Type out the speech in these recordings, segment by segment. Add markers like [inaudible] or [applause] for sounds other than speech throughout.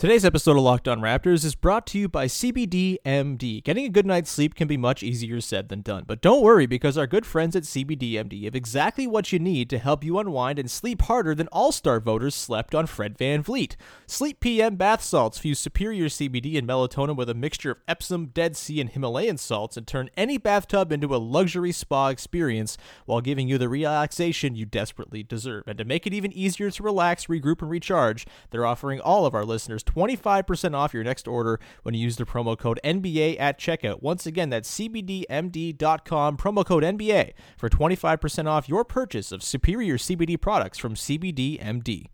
Today's episode of Locked On Raptors is brought to you by CBDMD. Getting a good night's sleep can be much easier said than done, but don't worry because our good friends at CBDMD have exactly what you need to help you unwind and sleep harder than all star voters slept on Fred VanVleet. Sleep PM bath salts fuse superior CBD and melatonin with a mixture of Epsom, Dead Sea, and Himalayan salts and turn any bathtub into a luxury spa experience while giving you the relaxation you desperately deserve. And to make it even easier to relax, regroup, and recharge, they're offering all of our listeners 25% off your next order when you use the promo code NBA at checkout. Once again, that's CBDMD.com, promo code NBA for 25% off your purchase of superior CBD products from CBDMD.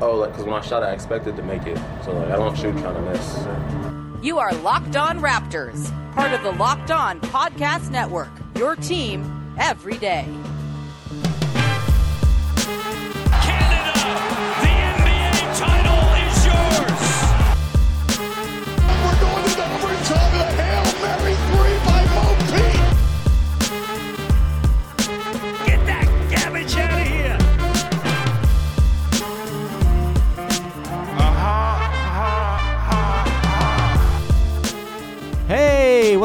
Oh, like, because when I shot, I expected to make it. So, like, I don't shoot trying to miss. You are Locked On Raptors, part of the Locked On Podcast Network, your team every day.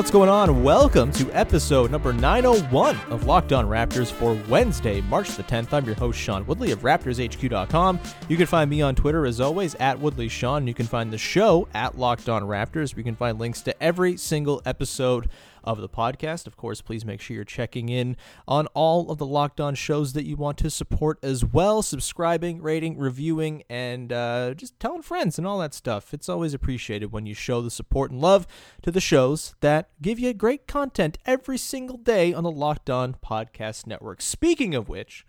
What's going on? Welcome to episode number 901 of Locked On Raptors for Wednesday, March the 10th. I'm your host, Sean Woodley of RaptorsHQ.com. You can find me on Twitter as always at WoodleySean. You can find the show at Locked On Raptors. We can find links to every single episode of the podcast. Of course, please make sure you're checking in on all of the Locked On shows that you want to support as well, subscribing, rating, reviewing, and uh, just telling friends and all that stuff. It's always appreciated when you show the support and love to the shows that give you great content every single day on the Locked On Podcast Network. Speaking of which,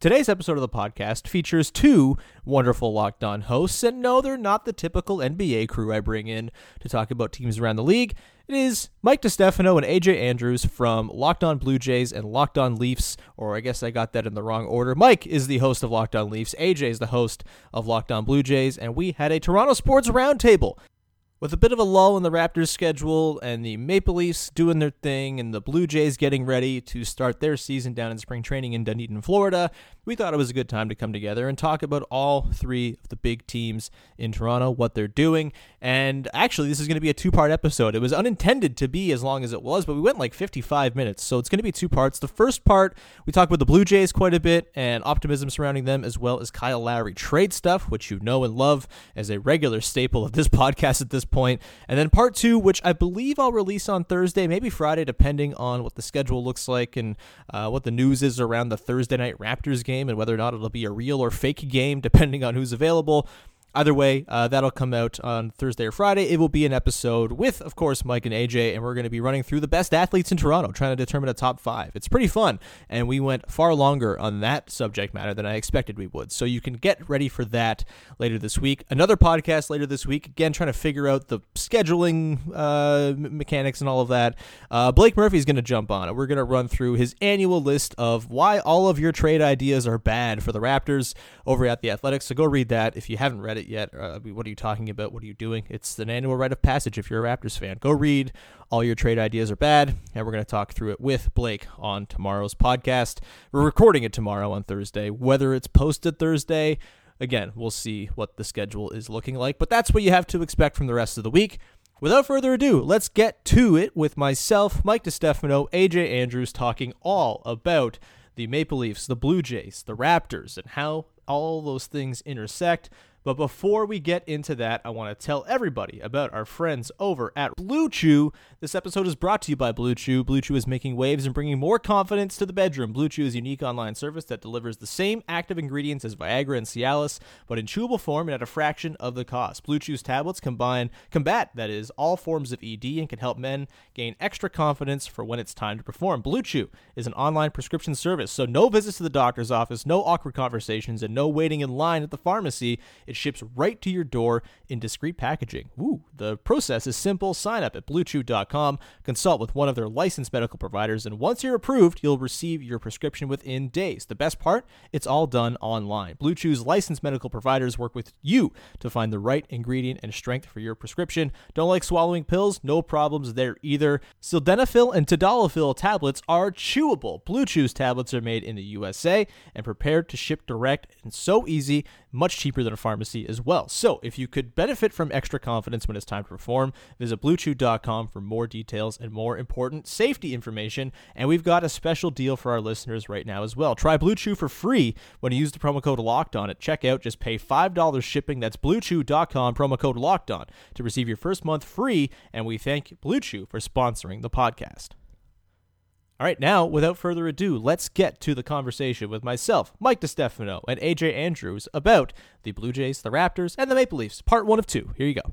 Today's episode of the podcast features two wonderful Locked On hosts, and no, they're not the typical NBA crew I bring in to talk about teams around the league. It is Mike DiStefano and AJ Andrews from Locked On Blue Jays and Locked On Leafs, or I guess I got that in the wrong order. Mike is the host of Locked On Leafs, AJ is the host of Locked On Blue Jays, and we had a Toronto Sports Roundtable with a bit of a lull in the Raptors schedule and the Maple Leafs doing their thing and the Blue Jays getting ready to start their season down in spring training in Dunedin, Florida, we thought it was a good time to come together and talk about all three of the big teams in Toronto, what they're doing. And actually, this is going to be a two part episode. It was unintended to be as long as it was, but we went like 55 minutes. So it's going to be two parts. The first part, we talk about the Blue Jays quite a bit and optimism surrounding them, as well as Kyle Lowry trade stuff, which you know and love as a regular staple of this [laughs] podcast at this point. And then part two, which I believe I'll release on Thursday, maybe Friday, depending on what the schedule looks like and uh, what the news is around the Thursday night Raptors game and whether or not it'll be a real or fake game, [laughs] depending on who's available. Either way, uh, that'll come out on Thursday or Friday. It will be an episode with, of course, Mike and AJ, and we're going to be running through the best athletes in Toronto, trying to determine a top five. It's pretty fun, and we went far longer on that subject matter than I expected we would. So you can get ready for that later this week. Another podcast later this week, again, trying to figure out the scheduling uh, mechanics and all of that. Uh, Blake Murphy is going to jump on it. We're going to run through his annual list of why all of your trade ideas are bad for the Raptors over at the Athletics. So go read that if you haven't read it it yet. Uh, what are you talking about? What are you doing? It's an annual rite of passage if you're a Raptors fan. Go read. All your trade ideas are bad, and we're going to talk through it with Blake on tomorrow's podcast. We're recording it tomorrow on Thursday. Whether it's posted Thursday, again, we'll see what the schedule is looking like, but that's what you have to expect from the rest of the week. Without further ado, let's get to it with myself, Mike DiStefano, AJ Andrews talking all about the Maple Leafs, the Blue Jays, the Raptors, and how all those things intersect. But before we get into that, I want to tell everybody about our friends over at Blue Chew. This episode is brought to you by Blue Chew. Blue Chew is making waves and bringing more confidence to the bedroom. Blue Chew is a unique online service that delivers the same active ingredients as Viagra and Cialis, but in chewable form and at a fraction of the cost. Blue Chew's tablets combine combat that is all forms of ED and can help men gain extra confidence for when it's time to perform. Blue Chew is an online prescription service, so no visits to the doctor's office, no awkward conversations, and no waiting in line at the pharmacy. It ships right to your door in discreet packaging. Woo! The process is simple. Sign up at bluechew.com, consult with one of their licensed medical providers, and once you're approved, you'll receive your prescription within days. The best part? It's all done online. Blue Chew's licensed medical providers work with you to find the right ingredient and strength for your prescription. Don't like swallowing pills? No problems there either. Sildenafil and Tadalafil tablets are chewable. Blue Chew's tablets are made in the USA and prepared to ship direct and so easy, much cheaper than a pharmacy pharmacy as well. So if you could benefit from extra confidence when it's time to perform, visit bluechew.com for more details and more important safety information. And we've got a special deal for our listeners right now as well. Try Blue Chew for free when you use the promo code locked on at checkout. Just pay $5 shipping. That's bluechew.com, promo code locked on to receive your first month free. And we thank Blue Chew for sponsoring the podcast. All right, now, without further ado, let's get to the conversation with myself, Mike DiStefano, and AJ Andrews about the Blue Jays, the Raptors, and the Maple Leafs, part one of two. Here you go.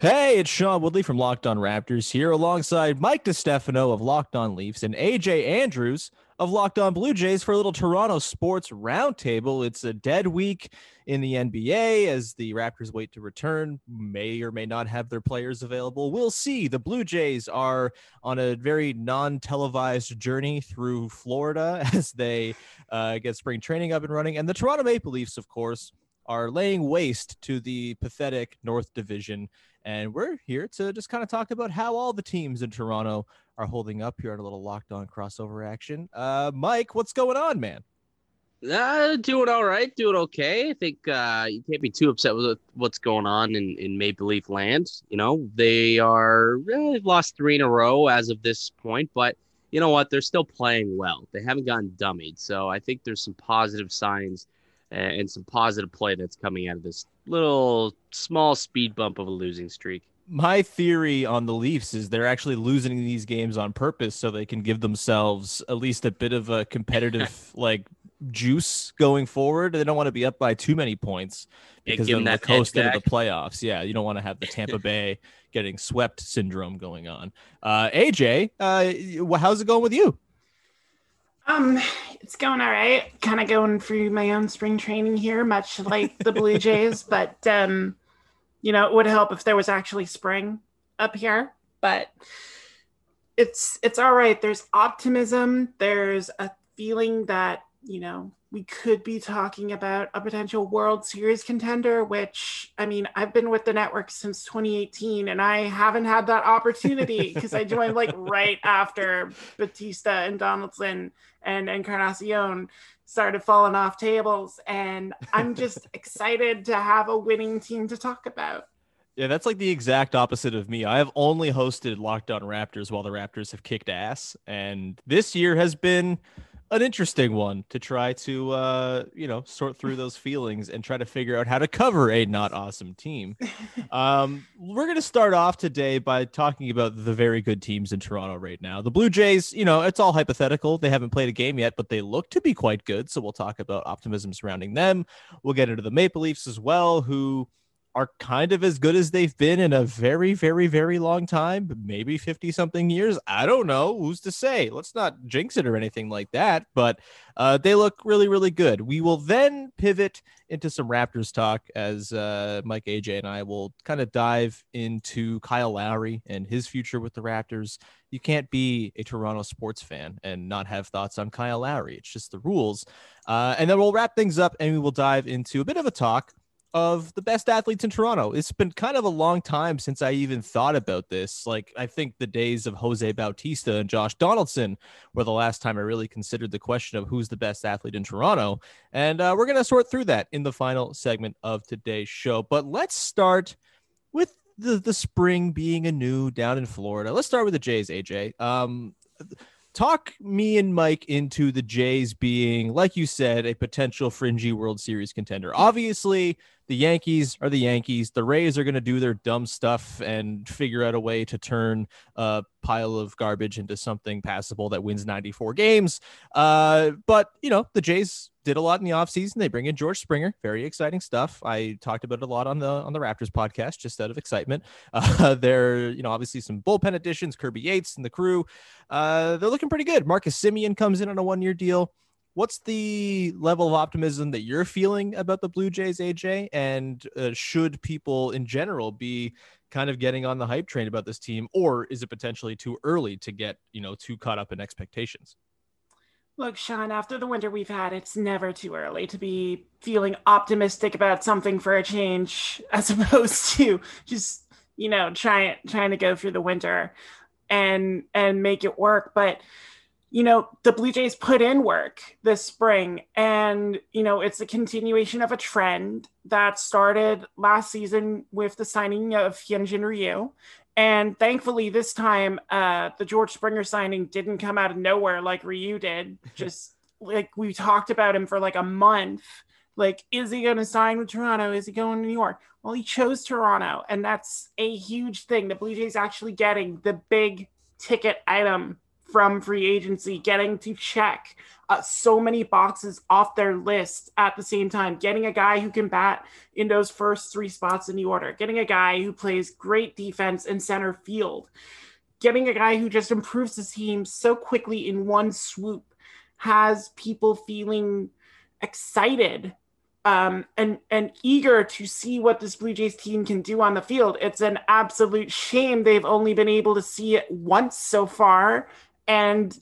Hey, it's Sean Woodley from Locked On Raptors here alongside Mike DiStefano of Locked On Leafs and AJ Andrews of Locked On Blue Jays for a little Toronto Sports Roundtable. It's a dead week in the NBA as the Raptors wait to return, may or may not have their players available. We'll see. The Blue Jays are on a very non televised journey through Florida [laughs] as they uh, get spring training up and running. And the Toronto Maple Leafs, of course, are laying waste to the pathetic North Division. And we're here to just kind of talk about how all the teams in Toronto are holding up here on a little locked on crossover action. Uh, Mike, what's going on, man? Uh, doing all right, doing okay. I think uh, you can't be too upset with what's going on in, in Maple Leaf land. You know, they are eh, they've lost three in a row as of this point, but you know what? They're still playing well. They haven't gotten dummied. So I think there's some positive signs and some positive play that's coming out of this little small speed bump of a losing streak. My theory on the Leafs is they're actually losing these games on purpose so they can give themselves at least a bit of a competitive [laughs] like juice going forward. They don't want to be up by too many points because yeah, then the coast into the playoffs. Yeah, you don't want to have the Tampa [laughs] Bay getting swept syndrome going on. Uh, AJ, uh, how's it going with you? Um, it's going all right. Kind of going through my own spring training here, much like the Blue [laughs] Jays. but um, you know, it would help if there was actually spring up here. But it's it's all right. There's optimism. There's a feeling that you know we could be talking about a potential World Series contender, which I mean, I've been with the network since 2018 and I haven't had that opportunity because I joined like [laughs] right after Bautista and Donaldson and Encarnacion started falling off tables. And I'm just [laughs] excited to have a winning team to talk about. Yeah, that's like the exact opposite of me. I have only hosted Locked On Raptors while the Raptors have kicked ass. And this year has been an interesting one to try to uh, you know sort through those feelings and try to figure out how to cover a not awesome team. [laughs] Um, we're going to start off today by talking about the very good teams in Toronto right now. The Blue Jays, you know, it's all hypothetical. They haven't played a game yet, but they look to be quite good. So we'll talk about optimism surrounding them. We'll get into the Maple Leafs as well, who are kind of as good as they've been in a very, very, very long time, maybe 50 something years. I don't know. Who's to say? Let's not jinx it or anything like that, but uh, they look really, really good. We will then pivot into some Raptors talk as uh, Mike, AJ, and I will kind of dive into Kyle Lowry and his future with the Raptors. You can't be a Toronto sports fan and not have thoughts on Kyle Lowry. It's just the rules. Uh, and then we'll wrap things up and we will dive into a bit of a talk of the best athletes in Toronto. It's been kind of a long time since I even thought about this. Like, I think the days of Jose Bautista and Josh Donaldson were the last time I really considered the question of who's the best athlete in Toronto. And uh, we're going to sort through that in the final segment of today's show. But let's start with the, the spring being anew down in Florida. Let's start with the Jays, AJ. Um, talk me and Mike into the Jays being, like you said, a potential fringy World Series contender. Obviously, the Yankees are the Yankees. The Rays are going to do their dumb stuff and figure out a way to turn a pile of garbage into something passable that wins 94 games. Uh, but, you know, the Jays did a lot in the offseason. They bring in George Springer. Very exciting stuff. I talked about it a lot on the on the Raptors podcast just out of excitement. [laughs] Uh, there, you know, obviously some bullpen additions, Kirby Yates and the crew. Uh, they're looking pretty good. Marcus Semien comes in on a one-year deal what's the level of optimism that you're feeling about the Blue Jays, AJ? And uh, should people in general be kind of getting on the hype train about this team, or is it potentially too early to get you know too caught up in expectations? Look, Sean, after the winter we've had, it's never too early to be feeling optimistic about something for a change, [laughs] as opposed to just you know trying trying to go through the winter and and make it work. But you know, the Blue Jays put in work this spring, and, you know, it's a continuation of a trend that started last season with the signing of Hyunjin Ryu. And thankfully, this time, uh, the George Springer signing didn't come out of nowhere like Ryu did. [laughs] Just like we talked about him for like a month. Like, is he going to sign with Toronto? Is he going to New York? Well, he chose Toronto, and that's a huge thing. The Blue Jays actually getting the big ticket item from free agency, getting to check uh, so many boxes off their list at the same time, getting a guy who can bat in those first three spots in the order, getting a guy who plays great defense in center field, getting a guy who just improves his team so quickly in one swoop has people feeling excited um, and and eager to see what this Blue Jays team can do on the field. It's an absolute shame they've only been able to see it once so far, and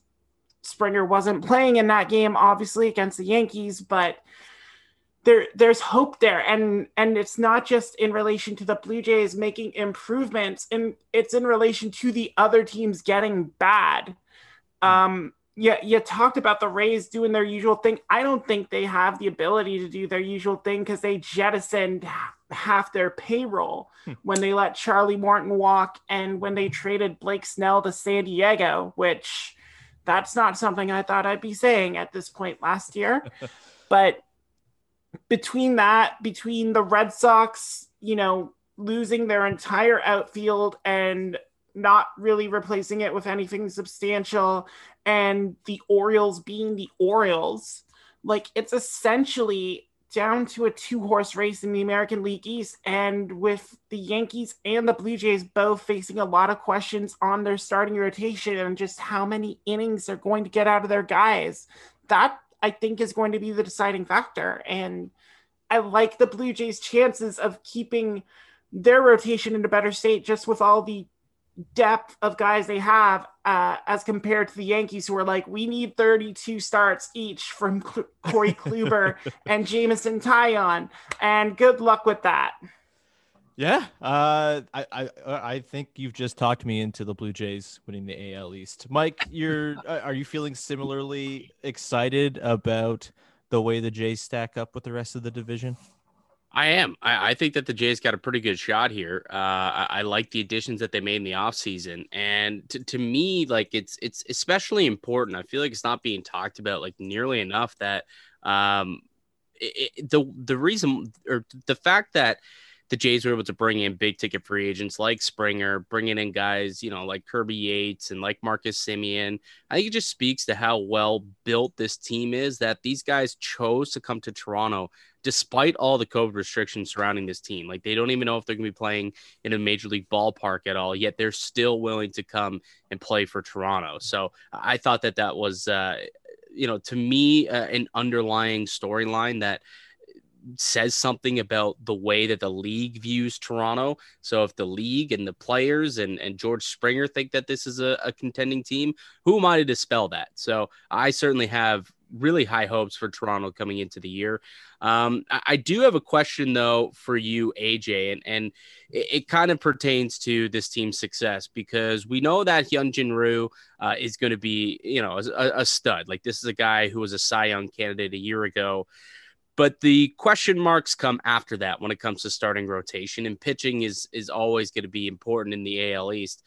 Springer wasn't playing in that game, obviously against the Yankees, but there there's hope there, and and it's not just in relation to the Blue Jays making improvements, and it's in relation to the other teams getting bad. Um, yeah, you talked about the Rays doing their usual thing. I don't think they have the ability to do their usual thing because they jettisoned half their payroll hmm. when they let Charlie Morton walk and when they traded Blake Snell to San Diego, which that's not something I thought I'd be saying at this point last year. [laughs] but between that, between the Red Sox, you know, losing their entire outfield and not really replacing it with anything substantial and the Orioles being the Orioles, like it's essentially down to a two horse race in the American League East. And with the Yankees and the Blue Jays both facing a lot of questions on their starting rotation and just how many innings they're going to get out of their guys, that I think is going to be the deciding factor. And I like the Blue Jays' chances of keeping their rotation in a better state just with all the depth of guys they have uh, as compared to the Yankees, who are like, we need 32 starts each from [laughs] Corey Kluber [laughs] and Jameson Taillon, and good luck with that. Yeah, uh, I, I I think you've just talked me into the Blue Jays winning the AL East. Mike, you're [laughs] are you feeling similarly excited about the way the Jays stack up with the rest of the division? I am. I, I, think that the Jays got a pretty good shot here. Uh, I, I, like the additions that they made in the offseason. And to, to me, like it's it's especially important. I feel like it's not being talked about like nearly enough that um it, it, the the reason or the fact that the Jays were able to bring in big ticket free agents like Springer, bringing in guys, you know, like Kirby Yates and like Marcus Semien. I think it just speaks to how well built this team is that these guys chose to come to Toronto despite all the COVID restrictions surrounding this team. Like they don't even know if they're going to be playing in a major league ballpark at all, yet they're still willing to come and play for Toronto. So I thought that that was, uh, you know, to me, uh, an underlying storyline that says something about the way that the league views Toronto. So if the league and the players and, and George Springer think that this is a, a contending team, who am I to dispel that? So I certainly have really high hopes for Toronto coming into the year. Um, I, I, do have a question though for you, AJ, and and it, it, kind of pertains to this team's success because we know that Hyunjin Ryu uh, is going to be, you know, a, a stud. Like this is a guy who was a Cy Young candidate a year ago. But the question marks come after that when it comes to starting rotation and pitching is is always going to be important in the AL East.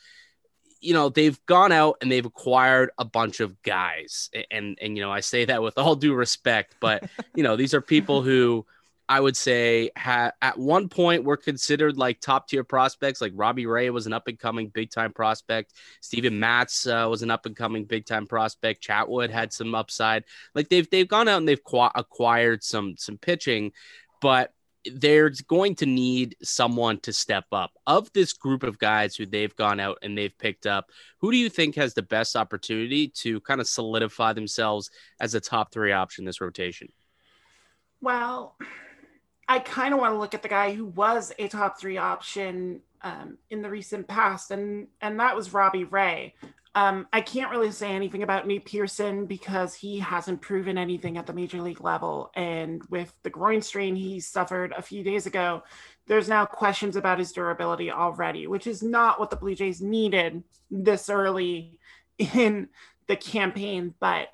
You know they've gone out and they've acquired a bunch of guys and and you know i say that with all due respect but [laughs] you know these are people who i would say ha- at one point were considered like top tier prospects like robbie ray was an up and coming big time prospect steven matz uh, was an up and coming big time prospect chatwood had some upside like they've they've gone out and they've qu- acquired some some pitching but they're going to need someone to step up. Of this group of guys who they've gone out and they've picked up, who do you think has the best opportunity to kind of solidify themselves as a top three option this rotation? Well, I kind of want to look at the guy who was a top three option um, in the recent past, and and that was Robbie Ray. Um, I can't really say anything about Nate Pearson because he hasn't proven anything at the major league level. And with the groin strain he suffered a few days ago, there's now questions about his durability already, which is not what the Blue Jays needed this early [laughs] in the campaign. But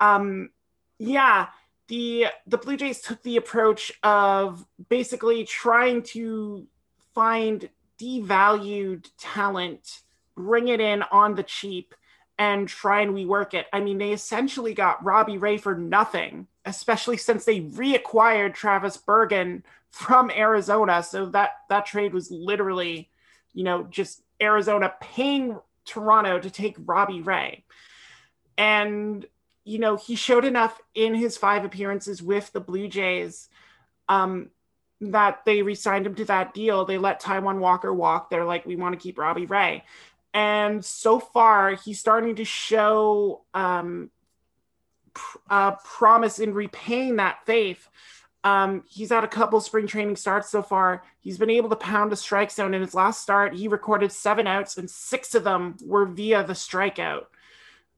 um, yeah, the the Blue Jays took the approach of basically trying to find devalued talent, bring it in on the cheap, and try and rework it. I mean, they essentially got Robbie Ray for nothing, especially since they reacquired Travis Bergen from Arizona. So that that trade was literally, you know, just Arizona paying Toronto to take Robbie Ray. And you know, he showed enough in his five appearances with the Blue Jays um, that they re-signed him to that deal. They let Taijuan Walker walk. They're like, we want to keep Robbie Ray. And so far, he's starting to show um, pr- uh, promise in repaying that faith. Um, he's had a couple spring training starts so far. He's been able to pound a strike zone. In his last start, he recorded seven outs, and six of them were via the strikeout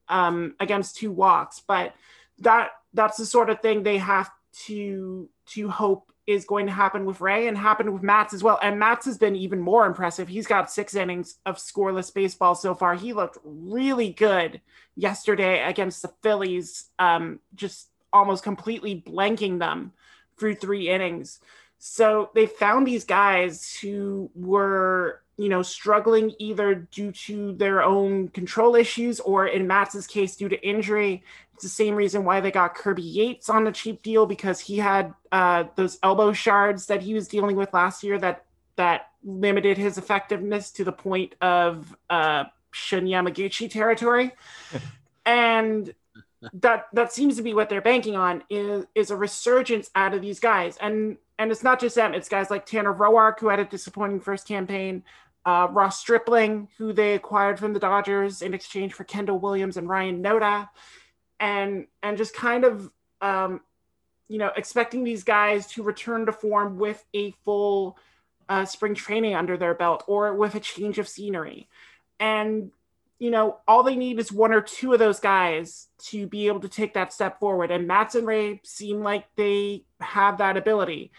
um, against two walks. But that that's the sort of thing they have to to hope is going to happen with Ray and happen with Matz as well. And Matz has been even more impressive. He's got six innings of scoreless baseball so far. He looked really good yesterday against the Phillies, um, just almost completely blanking them through three innings. So they found these guys who were, you know, struggling either due to their own control issues or in Matz's case due to injury. It's the same reason why they got Kirby Yates on a cheap deal because he had uh, those elbow shards that he was dealing with last year that that limited his effectiveness to the point of uh, Shun Yamaguchi territory. [laughs] and that that seems to be what they're banking on is is a resurgence out of these guys and and it's not just them it's guys like tanner roark who had a disappointing first campaign uh, ross stripling who they acquired from the dodgers in exchange for kendall williams and ryan noda. And and just kind of um, you know expecting these guys to return to form with a full uh, spring training under their belt or with a change of scenery. And you know, all they need is one or two of those guys to be able to take that step forward. And Matz and Ray seem like they have that ability.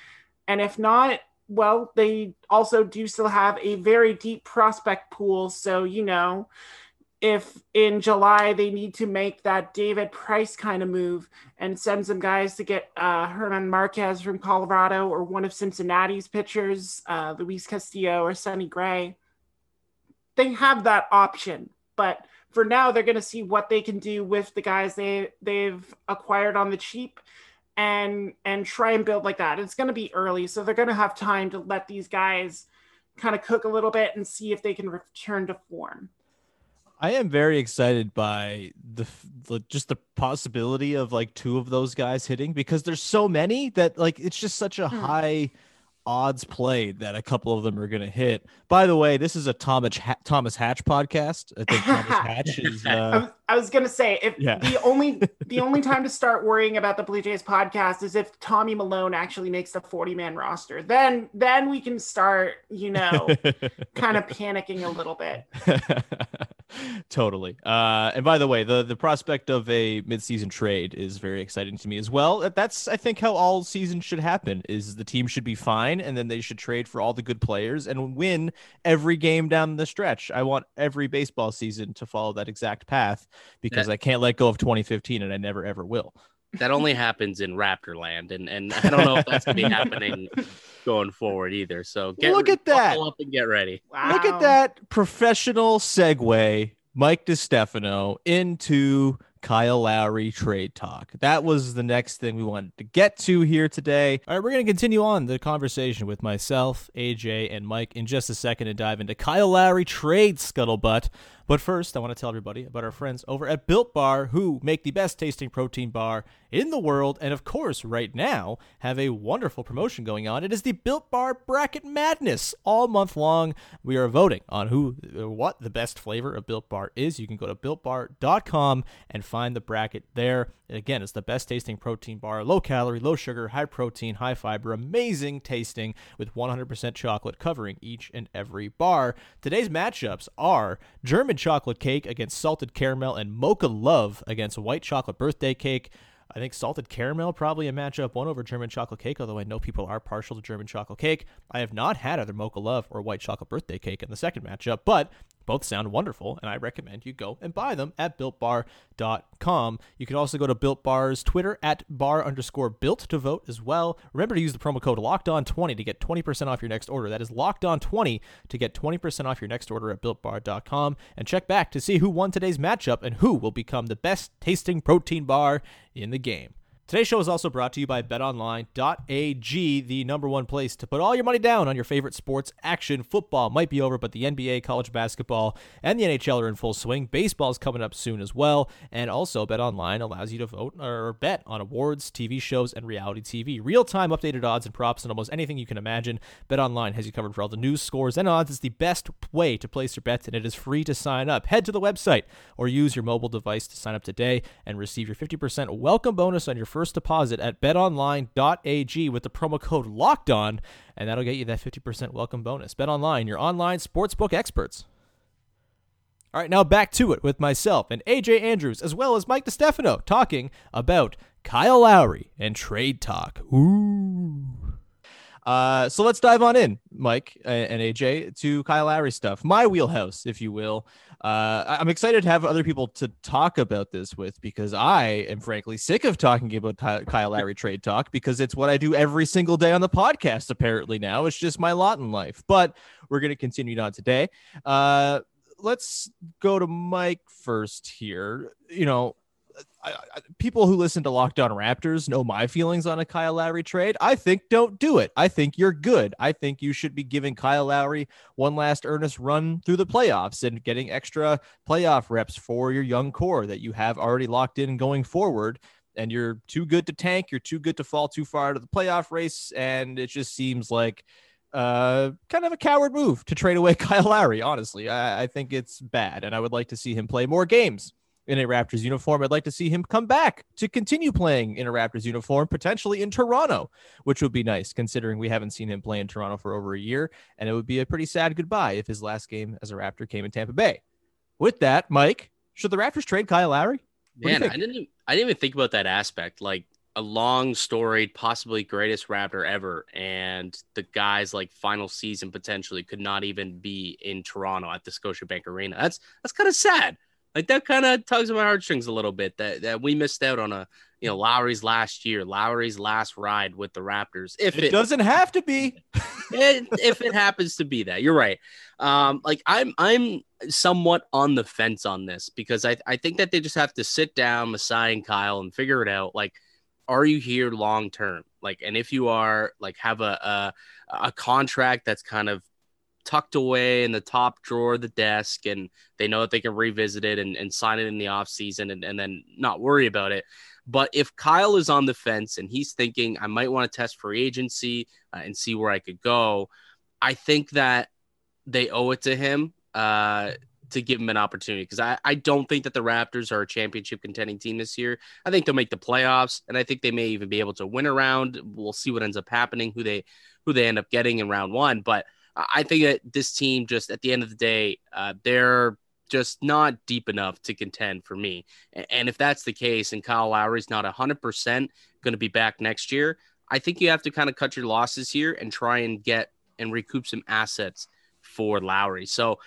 And if not, well, they also do still have a very deep prospect pool. So, you know, if in July they need to make that David Price kind of move and send some guys to get uh, German Marquez from Colorado or one of Cincinnati's pitchers, uh, Luis Castillo or Sonny Gray, they have that option but for now, they're going to see what they can do with the guys they they've acquired on the cheap, and and try and build like that. It's going to be early, so they're going to have time to let these guys kind of cook a little bit and see if they can return to form. I am very excited by the, the, just the possibility of like two of those guys hitting because there's so many that like it's just such a hmm. high odds played that a couple of them are going to hit. By the way, this is a Thomas Thomas Hatch podcast. I think Thomas [laughs] Hatch is. Uh... I was going to say if yeah. the only the only [laughs] time to start worrying about the Blue Jays podcast is if Tommy Malone actually makes the forty man roster. Then then we can start, you know, [laughs] kind of panicking a little bit. [laughs] totally. Uh, and by the way, the the prospect of a midseason trade is very exciting to me as well. That's I think how all seasons should happen. Is the team should be fine, and then they should trade for all the good players and win every game down the stretch. I want every baseball season to follow that exact path because I can't let go of 2015, and I never ever will. That only happens in Raptorland, and and I don't know if that's gonna be happening [laughs] going forward either. So get look at that. Up and get ready. Wow. Look at that professional segue, Mike DiStefano into Kyle Lowry trade talk. That was the next thing we wanted to get to here today. All right, we're going to continue on the conversation with myself, AJ, and Mike in just a second and dive into Kyle Lowry trade scuttlebutt. But first, I want to tell everybody about our friends over at Built Bar, who make the best tasting protein bar in the world, and of course, right now, have a wonderful promotion going on. It is the Built Bar Bracket Madness all month long. We are voting on who, uh, what the best flavor of Built Bar is. You can go to builtbar.com and find the bracket there. Again, it's the best tasting protein bar, low calorie, low sugar, high protein, high fiber, amazing tasting with 100% chocolate covering each and every bar. Today's matchups are German chocolate cake against salted caramel and mocha love against white chocolate birthday cake. I think salted caramel probably a matchup one over German chocolate cake, although I know people are partial to German chocolate cake. I have not had either mocha love or white chocolate birthday cake in the second matchup, but Both sound wonderful, and I recommend you go and buy them at builtbar.com. You can also go to Built Bar's Twitter at bar underscore built to vote as well. Remember to use the promo code locked on 20 to get 20% off your next order. That is locked on 20 to get 20% off your next order at builtbar.com. And check back to see who won today's matchup and who will become the best tasting protein bar in the game. Today's show is also brought to you by betonline.ag, the number one place to put all your money down on your favorite sports action. Football might be over, but the NBA, college basketball, and the NHL are in full swing. Baseball's coming up soon as well. And also, BetOnline allows you to vote or bet on awards, TV shows, and reality TV. Real time updated odds and props and almost anything you can imagine. BetOnline has you covered for all the news, scores, and odds. It's the best way to place your bets, and it is free to sign up. Head to the website or use your mobile device to sign up today and receive your 50% welcome bonus on your first deposit at betonline.ag with the promo code locked on, and that'll get you that 50% welcome bonus. BetOnline, your online sportsbook experts. All right, now back to it with myself and AJ Andrews, as well as Mike DiStefano, talking about Kyle Lowry and trade talk. Ooh. Uh, so let's dive on in, Mike and AJ, to Kyle Lowry stuff, my wheelhouse, if you will. Uh, I'm excited to have other people to talk about this with because I am frankly sick of talking about Kyle Lowry [laughs] trade talk because it's what I do every single day on the podcast. Apparently now it's just my lot in life. But we're going to continue on today. Uh, let's go to Mike first here. You know, I, I, people who listen to Locked On Raptors know my feelings on a Kyle Lowry trade. I think don't do it. I think you're good. I think you should be giving Kyle Lowry one last earnest run through the playoffs and getting extra playoff reps for your young core that you have already locked in going forward. And you're too good to tank. You're too good to fall too far out of the playoff race. And it just seems like uh, kind of a coward move to trade away [laughs] Kyle Lowry. Honestly, I, I think it's bad, and I would like to see him play more games in a Raptors uniform. I'd like to see him come back to continue playing in a Raptors uniform, potentially in Toronto, which would be nice considering we haven't seen him play in Toronto for over a year. And it would be a pretty sad goodbye if his last game as a Raptor came in Tampa Bay. With that, Mike, should the Raptors trade Kyle Lowry? What Man, I didn't I didn't even think about that aspect. Like a long storied, possibly greatest Raptor ever, and the guy's like final season potentially could not even be in Toronto at the Scotiabank Arena. That's that's kind of sad. Like that kind of tugs at my heartstrings a little bit that, that we missed out on a you know Lowry's last year, Lowry's last ride with the Raptors. If it, it doesn't have to be, [laughs] it, if it happens to be that, you're right. Um, like I'm I'm somewhat on the fence on this because I I think that they just have to sit down, Masai and Kyle, and figure it out. Like, are you here long term? Like, and if you are, like, have a a, a contract that's kind of tucked away in the top drawer of the desk and they know that they can revisit it and, and sign it in the off season and, and then not worry about it. But if Kyle is on the fence and he's thinking, I might want to test free agency uh, and see where I could go, I think that they owe it to him uh, to give him an opportunity because I, I don't think that the Raptors are a championship contending team this year. I think they'll make the playoffs and I think they may even be able to win around. We'll see what ends up happening, who they who they end up getting in round one. But I think that this team just at the end of the day, uh, they're just not deep enough to contend for me. And if that's the case, and Kyle Lowry's not 100% going to be back next year, I think you have to kind of cut your losses here and try and get and recoup some assets for Lowry. So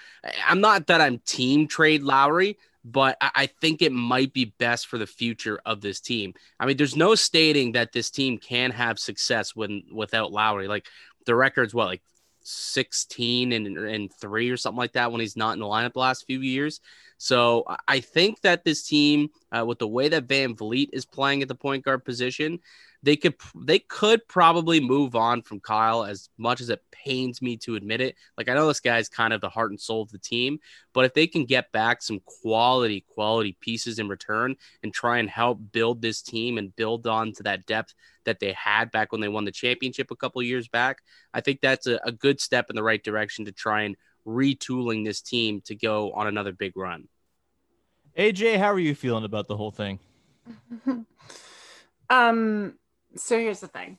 I'm not that I'm team trade Lowry, but I think it might be best for the future of this team. I mean, there's no stating that this team can have success when without Lowry. Like the record's what, like 16 and, and three or something like that when he's not in the lineup the last few years. So I think that this team, uh, with the way that Van Vleet is playing at the point guard position, they could they could probably move on from Kyle as much as it pains me to admit it. Like I know this guy's kind of the heart and soul of the team, but if they can get back some quality quality pieces in return and try and help build this team and build on to that depth that they had back when they won the championship a couple years back, I think that's a, a good step in the right direction to try and retooling this team to go on another big run. AJ, how are you feeling about the whole thing? [laughs] um so here's the thing.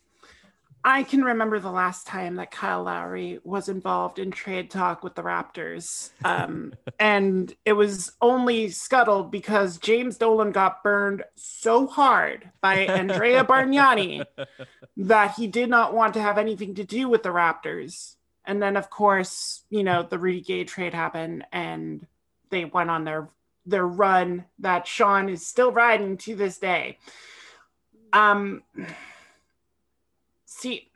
I can remember the last time that Kyle Lowry was involved in trade talk with the Raptors. Um, [laughs] and it was only scuttled because James Dolan got burned so hard by Andrea Bargnani [laughs] that he did not want to have anything to do with the Raptors. And then of course, you know, the Rudy Gay trade happened and they went on their their run that Sean is still riding to this day. Um see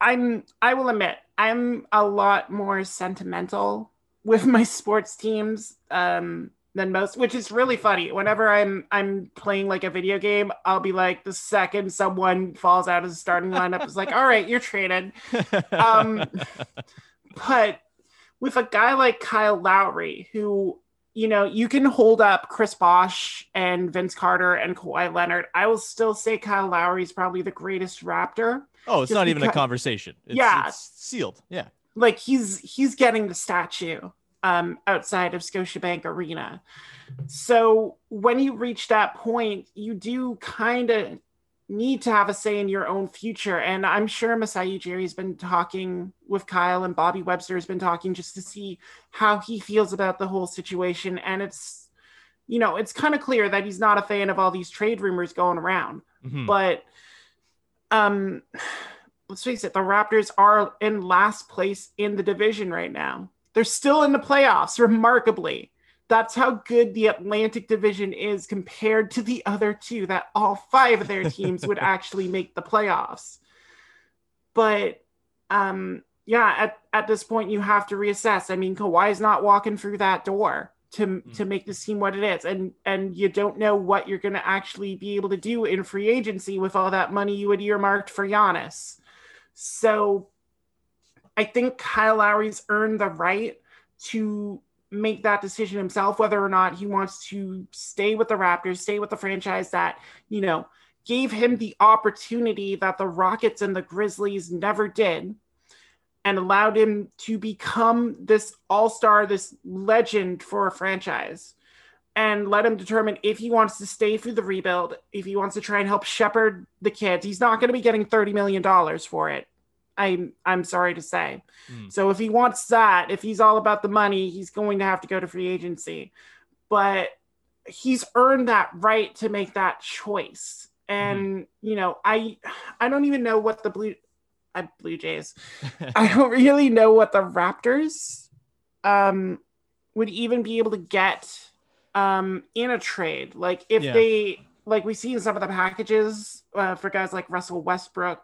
I'm I will admit I'm a lot more sentimental with my sports teams um than most, which is really funny. Whenever I'm I'm playing like a video game, I'll be like the second someone falls out of the starting lineup, it's like, all right, you're traded. [laughs] Um, but with a guy like Kyle Lowry, who you know you can hold up Chris Bosh and Vince Carter and Kawhi Leonard, I will still say Kyle Lowry is probably the greatest Raptor. Oh, it's not even a conversation. It's, Yeah. it's sealed. Yeah. like he's he's getting the statue um outside of Scotiabank Arena. So when you reach that point, you do kind of need to have a say in your own future. And I'm sure Masai Ujiri's been talking with Kyle and Bobby Webster has been talking just to see how he feels about the whole situation. And it's you know, it's kind of clear that he's not a fan of all these trade rumors going around Mhm. but um let's face it the raptors are in last place in the division right now they're still in the playoffs remarkably that's how good the atlantic division is compared to the other two that all five of their [laughs] teams would actually make the playoffs. But um yeah at, at this point you have to reassess. I mean Kawhi's not walking through that door to to make this team what it is. And and you don't know what you're going to actually be able to do in free agency with all that money you had earmarked for Giannis. So I think Kyle Lowry's earned the right to make that decision himself whether or not he wants to stay with the Raptors, stay with the franchise that, you know, gave him the opportunity that the Rockets and the Grizzlies never did and allowed him to become this all-star, this legend for a franchise, and let him determine if he wants to stay through the rebuild, if he wants to try and help shepherd the kids. He's not going to be getting thirty million dollars for it. I'm I'm sorry to say. Mm. So if he wants that, if he's all about the money, he's going to have to go to free agency. But he's earned that right to make that choice. And you know, I I don't even know what the blue I Blue Jays. [laughs] I don't really know what the Raptors um would even be able to get um in a trade. Like if Yeah. they like we see in some of the packages uh, for guys like Russell Westbrook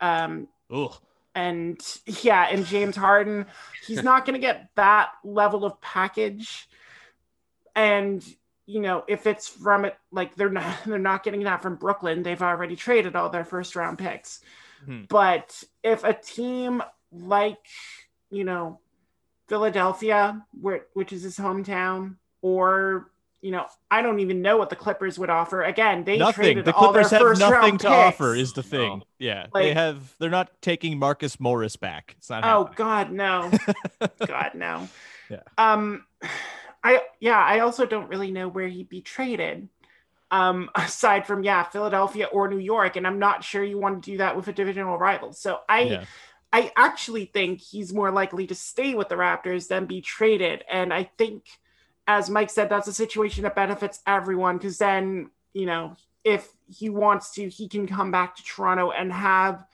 um Ugh. And yeah, and James Harden, he's [laughs] not going to get that level of package. And you know, if it's from it, like they're not, [laughs] they're not getting that from Brooklyn. They've already traded all their first round picks. Hmm. But if a team like you know Philadelphia, where which is his hometown, or you know, I don't even know what the Clippers would offer. Again, they nothing. traded The all their Clippers have first nothing round to picks. offer. Is the thing. No. Yeah, they have. They're not taking Marcus Morris back. It's not. Oh happening. God, no. [laughs] God, no. Yeah. Um, [sighs] I yeah, I also don't really know where he'd be traded. Um, [laughs] aside from yeah, Philadelphia or New York, and I'm not sure you want to do that with a divisional rival. So I Yeah. I actually think he's more likely to stay with the Raptors than be traded. And I think, as Mike said, that's a situation that benefits everyone because then, you know, if he wants to, he can come back to Toronto and have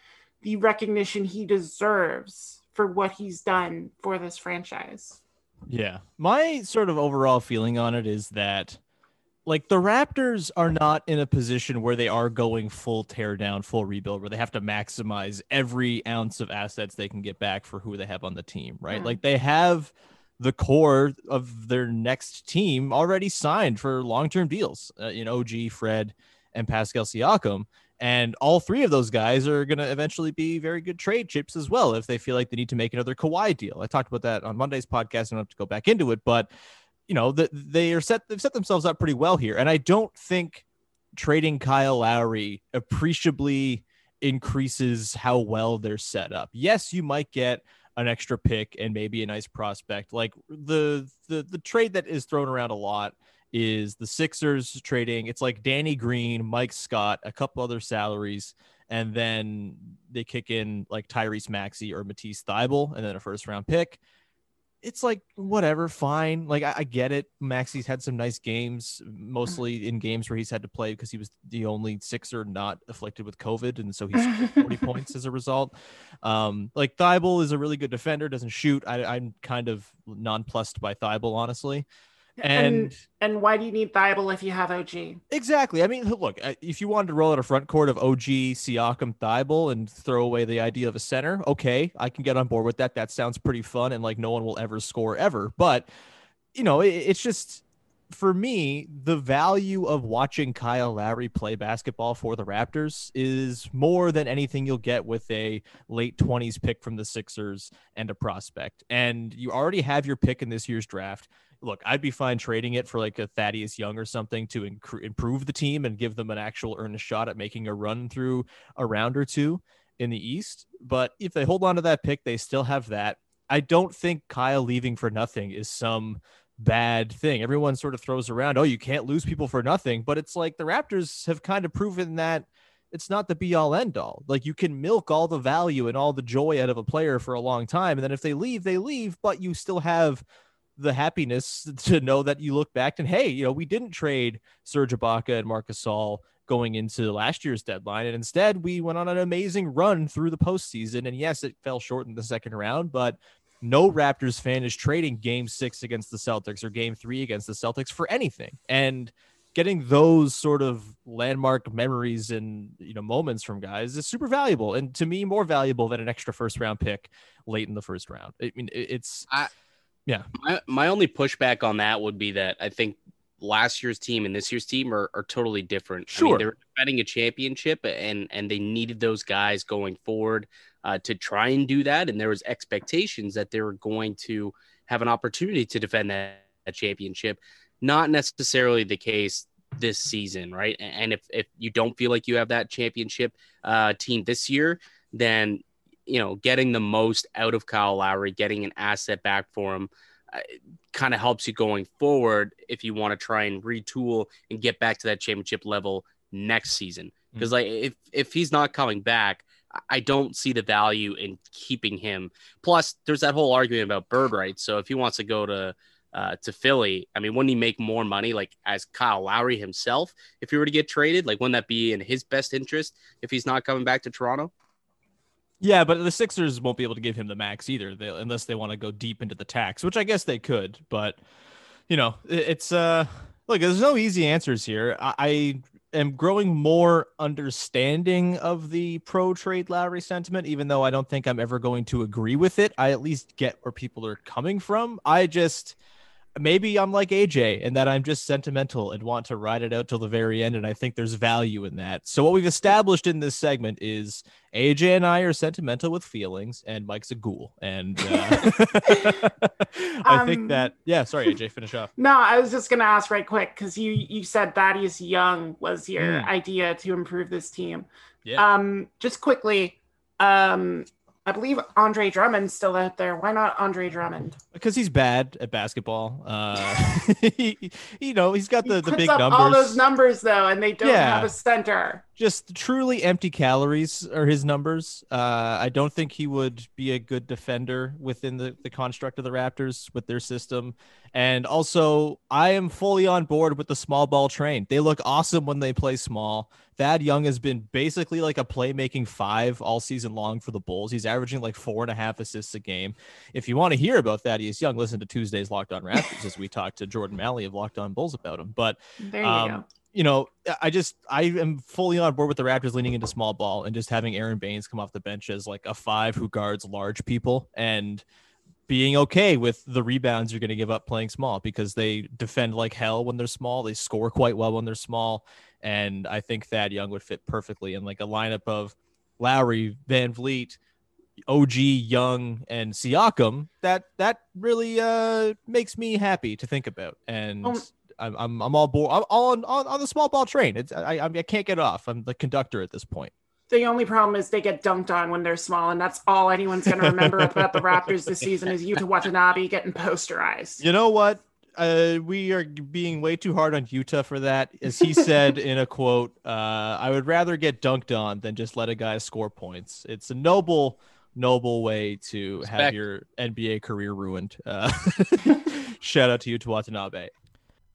the recognition he deserves for what he's done for this franchise. Yeah. My sort of overall feeling on it is that like the Raptors are not in a position where they are going full tear down, full rebuild, where they have to maximize every ounce of assets they can get back for who they have on the team, right? Yeah. Like they have the core of their next team already signed for long-term deals. Uh, know, OG, Fred, and Pascal Siakam. And all three of those guys are going to eventually be very good trade chips as well if they feel like they need to make another Kawhi deal. I talked about that on Monday's podcast. I don't have to go back into it, but you know, they are set, they've set themselves up pretty well here. And I don't think trading Kyle Lowry appreciably increases how well they're set up. Yes, you might get an extra pick and maybe a nice prospect. Like the the the trade that is thrown around a lot is the Sixers trading. It's like Danny Green, Mike Scott, a couple other salaries, and then they kick in like Tyrese Maxey or Matisse Thybulle, and then a first round pick. It's like whatever, fine. Like I, I, get it. Maxey's had some nice games, mostly in games where he's had to play because he was the only Sixer not afflicted with COVID, and so he's 40 [laughs] points as a result. Um, like Thybulle is a really good defender, doesn't shoot. I, am kind of nonplussed by Thybulle, honestly. And, and, and why do you need Thybulle if you have OG? Exactly. I mean, look, if you wanted to roll out a front court of OG, Siakam, Thybulle, and throw away the idea of a center, okay, I can get on board with that. That sounds pretty fun, and like no one will ever score ever. But you know, it, it's just for me, the value of watching Kyle Lowry play basketball for the Raptors is more than anything you'll get with a late 20s pick from the Sixers and a prospect. And you already have your pick in this year's draft look, I'd be fine trading it for like a Thaddeus Young or something to inc- improve the team and give them an actual earnest shot at making a run through a round or two in the East. But if they hold on to that pick, they still have that. I don't think Kyle leaving for nothing is some bad thing. Everyone sort of throws around, oh, you can't lose people for nothing. But it's like the Raptors have kind of proven that it's not the be all end all. Like you can milk all the value and all the joy out of a player for a long time. And then if they leave, they leave, but you still have the happiness [laughs] to know that you look back and hey, you know, we didn't trade Serge Ibaka and Marcus Gasol going into last year's deadline, and instead we went on an amazing run through the postseason. And yes, it fell short in the second round, but no Raptors fan is trading Game Six against the Celtics or Game Three against the Celtics for anything. And getting those sort of landmark memories and you know moments from guys is super valuable and to me more valuable than an extra first round pick late in the first round i mean it's I, yeah. My, my only pushback on that would be that I think last year's team and this year's team are, are totally different. Sure. I mean, they're defending a championship and, and they needed those guys going forward uh, to try and do that. And there was expectations that they were going to have an opportunity to defend that, that championship. Not necessarily the case this season, right? And if, if you don't feel like you have that championship uh, team this year, then you know, getting the most out of Kyle Lowry, getting an asset back for him, uh, kind of helps you going forward if you want to try and retool and get back to that championship level next season. Because mm. like if if he's not coming back, I don't see the value in keeping him. Plus, there's that whole argument about bird rights. So if he wants to go to uh, to Philly, I mean, wouldn't he make more money like as Kyle Lowry himself if he were to get traded? Like, wouldn't that be in his best interest if he's not coming back to Toronto? Yeah, but the Sixers won't be able to give him the max either, they, unless they want to go deep into the tax, which I guess they could. But you know, it, it's uh, look, there's no easy answers here. I, I am growing more understanding of the pro trade Lowry sentiment, even though I don't think I'm ever going to agree with it. I at least get where people are coming from. I just maybe I'm like AJ and that I'm just sentimental and want to ride it out till the very end. And I think there's value in that. So, what we've established in this segment is AJ and I are sentimental with feelings, and Mike's a ghoul. And uh, [laughs] I um, think that, yeah, sorry, AJ, finish off. [laughs] No, I was just going to ask right quick because you, you said Thaddeus Young was your mm. idea to improve this team. Yeah. Um, just quickly, um, I believe Andre Drummond's still out there. Why not Andre Drummond? Because he's bad at basketball. Uh, [laughs] he, you know, he's got the, he the big numbers. All those numbers though, and they don't yeah. have a center. Just truly empty calories are his numbers. Uh, I don't think he would be a good defender within the, the construct of the Raptors with their system. And also, I am fully on board with the small ball train. They look awesome when they play small. Thad Young has been basically like a playmaking five all season long for the Bulls. He's averaging like four and a half assists a game. If you want to hear about Thaddeus Young, listen to Tuesday's Locked On Raptors as we talked to Jordan Malley of Locked On Bulls about him. But there you um, go. You know, I just I am fully on board with the Raptors leaning into small ball and just having Aaron Baynes come off the bench as like a five who guards large people and being okay with the rebounds you're going to give up playing small because they defend like hell when they're small. They score quite well when they're small. And I think Thad Young would fit perfectly in like a lineup of Lowry, VanVleet, OG, Young, and Siakam. That that really uh, makes me happy to think about. And um, I'm, I'm, I'm all board. I'm all on, on, on the small ball train. It's I, I can't get off. I'm the conductor at this point. The only problem is they get dunked on when they're small, and that's all anyone's going to remember about the Raptors this season is Yuta Watanabe getting posterized. You know what? Uh, we are being way too hard on Yuta for that. As he said in a quote, uh, I would rather get dunked on than just let a guy score points. It's a noble, noble way to have your NBA career ruined. Uh, [laughs] shout out to Yuta Watanabe.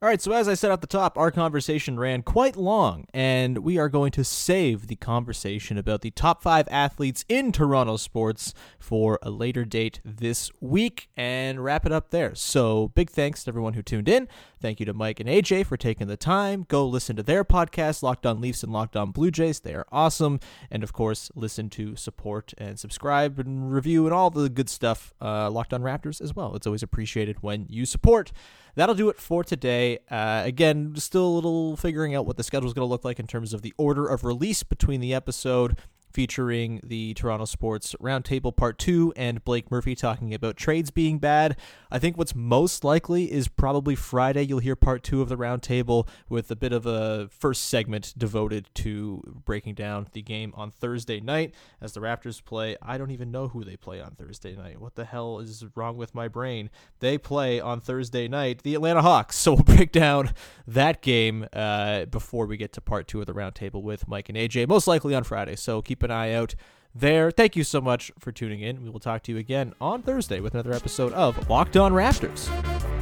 All right, so as I said at the top, our conversation ran quite long, and we are going to save the conversation about the top five athletes in Toronto sports for a later date this week and wrap it up there. So, big thanks to everyone who tuned in. Thank you to Mike and AJ for taking the time. Go listen to their podcast, Locked On Leafs and Locked On Blue Jays. They are awesome. And of course, listen to support and subscribe and review and all the good stuff, uh, Locked On Raptors as well. It's always appreciated when you support. That'll do it for today. Uh, again, still a little figuring out what the schedule is going to look like in terms of the order of release between the episode featuring the Toronto Sports Roundtable Part 2 and Blake Murphy talking about trades being bad. I think what's most likely is probably Friday. You'll hear Part 2 of the Roundtable with a bit of a first segment devoted to breaking down the game on Thursday night as the Raptors play. I don't even know who they play on Thursday night. What the hell is wrong with my brain? They play on Thursday night the Atlanta Hawks. [laughs] So we'll break down that game uh, before we get to Part 2 of the Roundtable with Mike and AJ, most likely on Friday. So an eye out there. Thank you so much for tuning in. We will talk to you again on Thursday with another episode of Locked On Raptors.